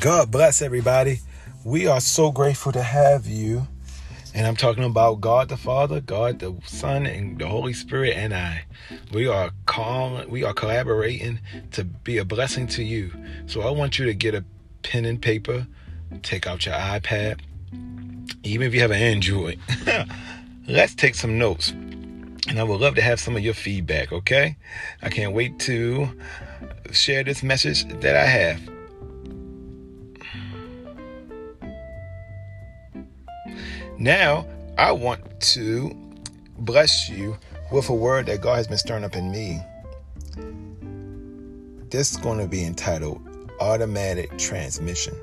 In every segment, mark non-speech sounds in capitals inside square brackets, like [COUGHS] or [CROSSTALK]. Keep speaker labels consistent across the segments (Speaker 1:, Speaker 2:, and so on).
Speaker 1: God bless everybody. We are so grateful to have you. And I'm talking about God the Father, God the Son, and the Holy Spirit, and I. We are calling, we are collaborating to be a blessing to you. So I want you to get a pen and paper, take out your iPad, even if you have an Android. [LAUGHS] Let's take some notes. And I would love to have some of your feedback, okay? I can't wait to share this message that I have. Now, I want to bless you with a word that God has been stirring up in me. This is going to be entitled automatic transmission.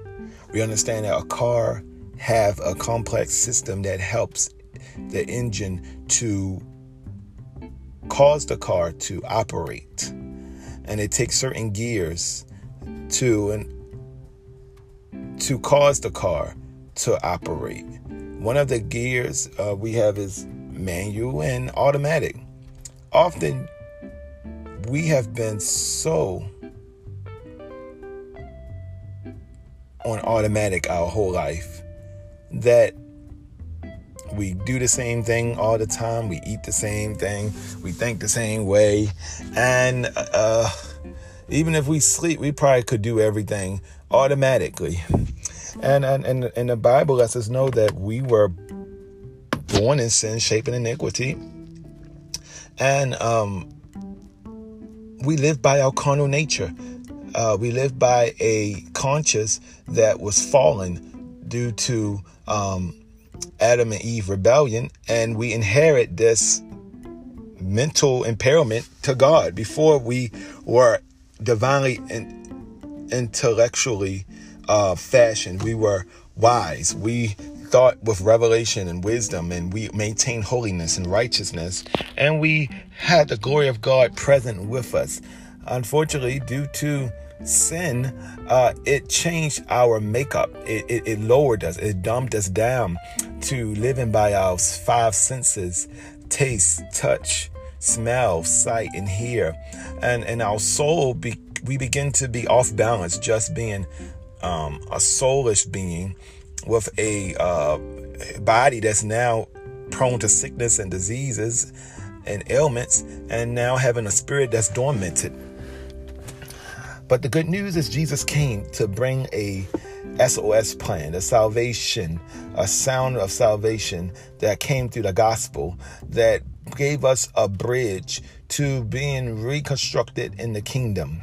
Speaker 1: We understand that a car have a complex system that helps the engine to cause the car to operate. And it takes certain gears to and to cause the car to operate. One of the gears uh, we have is manual and automatic. Often we have been so on automatic our whole life that we do the same thing all the time. We eat the same thing. We think the same way. And uh, even if we sleep, we probably could do everything automatically. And, and, and, and the Bible lets us know that we were born in sin, shaping iniquity. And um, we live by our carnal nature. Uh, we live by a conscience that was fallen due to um, Adam and Eve rebellion, and we inherit this mental impairment to God before we were divinely and intellectually uh, fashion. We were wise. We thought with revelation and wisdom, and we maintained holiness and righteousness, and we had the glory of God present with us. Unfortunately, due to sin, uh, it changed our makeup. It, it, it lowered us. It dumbed us down to living by our five senses taste, touch, smell, sight, and hear. And, and our soul, be, we begin to be off balance, just being um, a soulish being with a uh, body that's now prone to sickness and diseases and ailments, and now having a spirit that's dormanted. But the good news is Jesus came to bring a SOS plan, a salvation, a sound of salvation that came through the gospel that gave us a bridge to being reconstructed in the kingdom.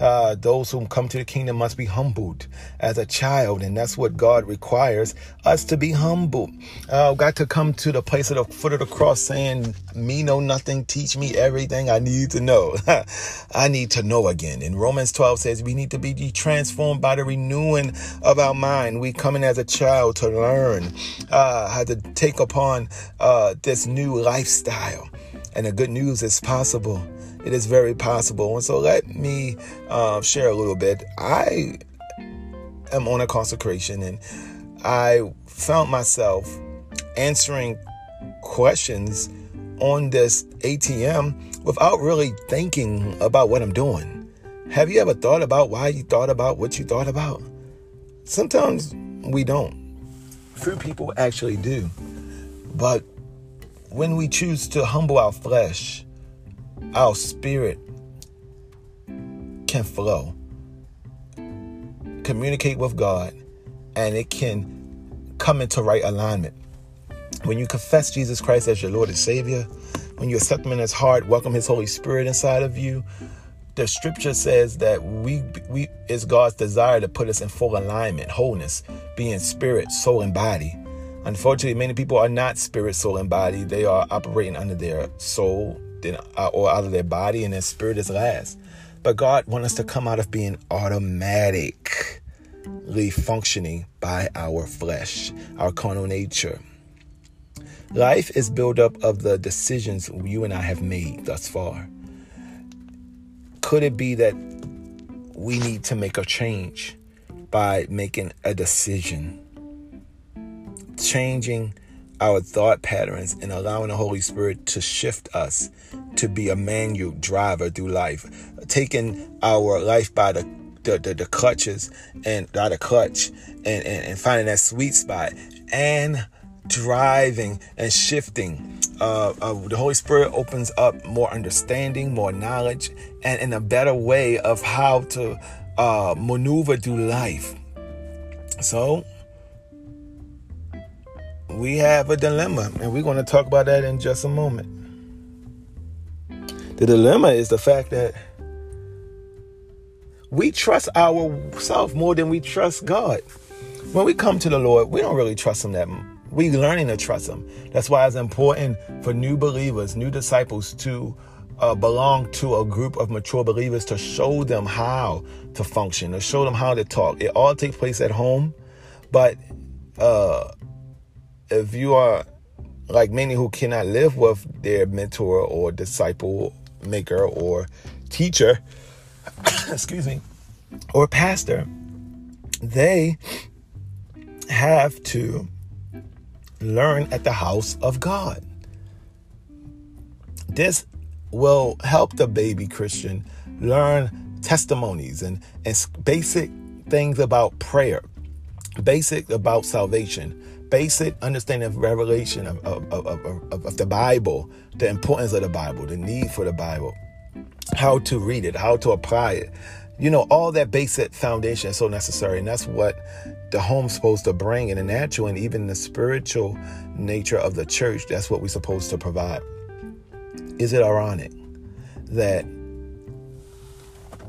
Speaker 1: Uh, those who come to the kingdom must be humbled as a child, and that's what God requires us to be humble. Uh, got to come to the place of the foot of the cross, saying, "Me know nothing, teach me everything I need to know. [LAUGHS] I need to know again." And Romans 12 says we need to be transformed by the renewing of our mind. We coming as a child to learn uh, how to take upon uh, this new lifestyle, and the good news is possible. It is very possible. And so let me uh, share a little bit. I am on a consecration and I found myself answering questions on this ATM without really thinking about what I'm doing. Have you ever thought about why you thought about what you thought about? Sometimes we don't. Few people actually do. But when we choose to humble our flesh, our spirit can flow, communicate with God, and it can come into right alignment. When you confess Jesus Christ as your Lord and Savior, when you accept Him in His heart, welcome His Holy Spirit inside of you, the scripture says that we we is God's desire to put us in full alignment, wholeness, being spirit, soul, and body. Unfortunately, many people are not spirit, soul, and body. They are operating under their soul, uh, or out of their body, and their spirit is last. But God wants us to come out of being automatically functioning by our flesh, our carnal nature. Life is built up of the decisions you and I have made thus far. Could it be that we need to make a change by making a decision? Changing our thought patterns and allowing the Holy Spirit to shift us to be a manual driver through life, taking our life by the the, the, the clutches and by the clutch and, and, and finding that sweet spot and driving and shifting. Uh, uh, the Holy Spirit opens up more understanding, more knowledge, and, and a better way of how to uh, maneuver through life. So, we have a dilemma, and we're going to talk about that in just a moment. The dilemma is the fact that we trust ourselves more than we trust God. When we come to the Lord, we don't really trust Him that much. We're learning to trust Him. That's why it's important for new believers, new disciples to uh, belong to a group of mature believers to show them how to function, to show them how to talk. It all takes place at home, but uh, if you are like many who cannot live with their mentor or disciple maker or teacher, [COUGHS] excuse me, or pastor, they have to learn at the house of God. This will help the baby Christian learn testimonies and, and basic things about prayer, basic about salvation, basic understanding of revelation of, of, of, of, the Bible, the importance of the Bible, the need for the Bible, how to read it, how to apply it. You know, all that basic foundation is so necessary. And that's what the home's supposed to bring in the natural and even the spiritual nature of the church. That's what we're supposed to provide. Is it ironic that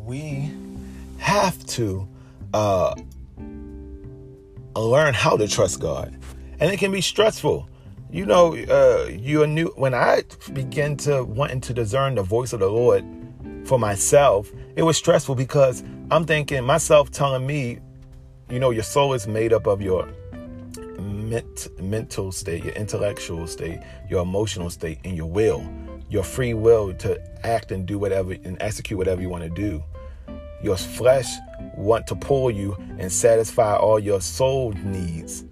Speaker 1: we have to uh, learn how to trust God? And it can be stressful. You know, uh, you're new. When I began to wanting to discern the voice of the Lord for myself, it was stressful because I'm thinking myself telling me you know, your soul is made up of your ment- mental state, your intellectual state, your emotional state, and your will, your free will to act and do whatever and execute whatever you want to do. Your flesh want to pull you and satisfy all your soul needs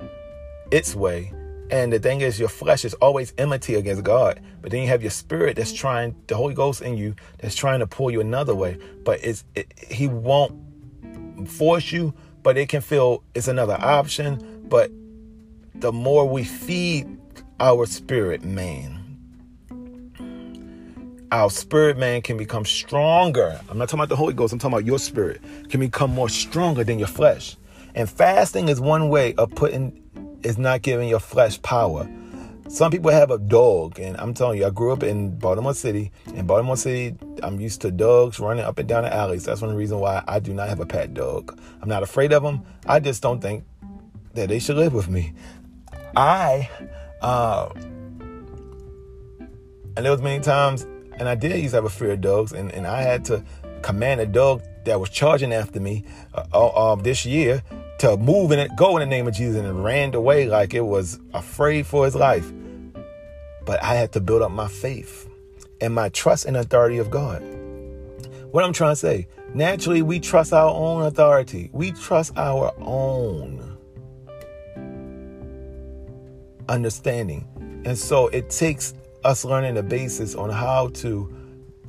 Speaker 1: its way. And the thing is, your flesh is always enmity against God. But then you have your spirit that's trying, the Holy Ghost in you, that's trying to pull you another way. But it's it, He won't force you, but it can feel it's another option. But the more we feed our spirit man, our spirit man can become stronger. I'm not talking about the Holy Ghost, I'm talking about your spirit can become more stronger than your flesh. And fasting is one way of putting, is not giving your flesh power. Some people have a dog, and I'm telling you, I grew up in Baltimore City. In Baltimore City, I'm used to dogs running up and down the alleys. That's one reason why I do not have a pet dog. I'm not afraid of them. I just don't think that they should live with me. I, uh, and there was many times, and I did used to have a fear of dogs, and, and I had to command a dog that was charging after me uh, uh, um, this year to move and go in the name of Jesus and ran away like it was afraid for his life. But I had to build up my faith and my trust in authority of God. What I'm trying to say, naturally, we trust our own authority. We trust our own understanding. And so it takes us learning the basis on how to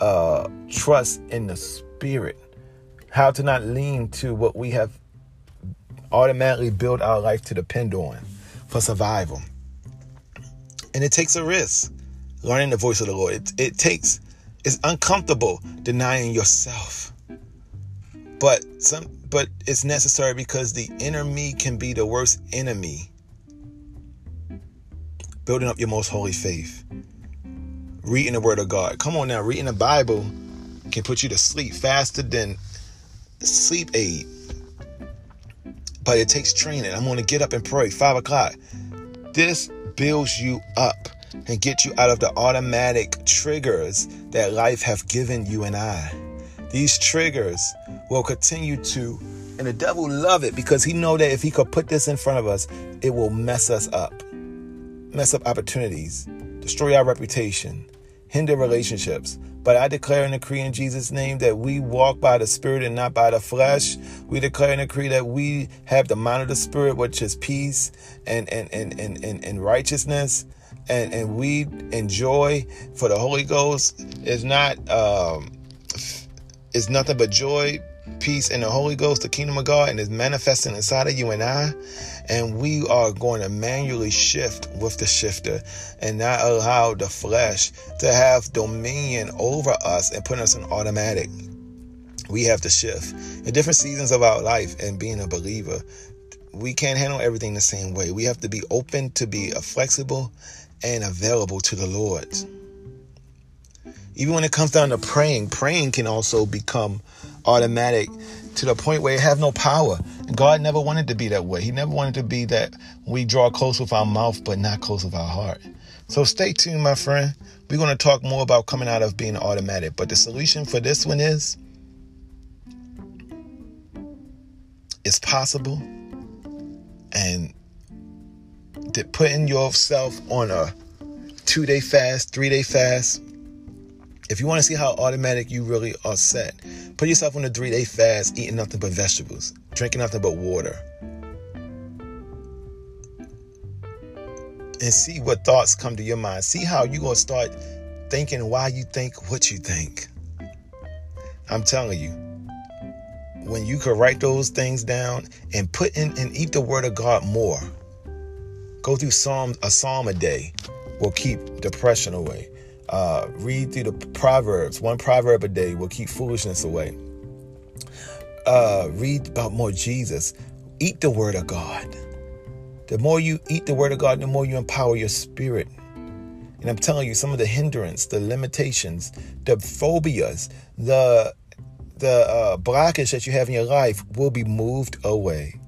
Speaker 1: uh, trust in the spirit, how to not lean to what we have automatically built our life to depend on for survival. And it takes a risk learning the voice of the Lord. It, it takes, it's uncomfortable denying yourself. But some but it's necessary because the inner me can be the worst enemy. Building up your most holy faith. Reading the word of God. Come on now, reading the Bible can put you to sleep faster than sleep aid but it takes training. I'm going to get up and pray five o'clock. This builds you up and get you out of the automatic triggers that life have given you and I. These triggers will continue to, and the devil love it because he know that if he could put this in front of us, it will mess us up, mess up opportunities, destroy our reputation, hinder relationships, but I declare and decree in Jesus' name that we walk by the Spirit and not by the flesh. We declare and decree that we have the mind of the Spirit, which is peace and and and and, and, and righteousness. And, and we enjoy for the Holy Ghost is not um, is nothing but joy, peace, and the Holy Ghost, the kingdom of God, and is manifesting inside of you and I. And we are going to manually shift with the shifter and not allow the flesh to have dominion over us and put us in automatic. We have to shift. In different seasons of our life and being a believer, we can't handle everything the same way. We have to be open to be flexible and available to the Lord. Even when it comes down to praying, praying can also become automatic to the point where it have no power. God never wanted to be that way. He never wanted to be that we draw close with our mouth, but not close with our heart. So stay tuned, my friend. We're going to talk more about coming out of being automatic. But the solution for this one is it's possible. And putting yourself on a two day fast, three day fast, if you want to see how automatic you really are set, put yourself on a three day fast, eating nothing but vegetables, drinking nothing but water. And see what thoughts come to your mind. See how you're going to start thinking why you think what you think. I'm telling you, when you can write those things down and put in and eat the word of God more, go through psalm a psalm a day will keep depression away. Uh, read through the Proverbs. One proverb a day will keep foolishness away. Uh, read about more Jesus. Eat the Word of God. The more you eat the Word of God, the more you empower your spirit. And I'm telling you, some of the hindrance, the limitations, the phobias, the the uh, blockage that you have in your life will be moved away.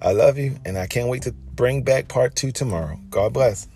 Speaker 1: I love you, and I can't wait to bring back part two tomorrow. God bless.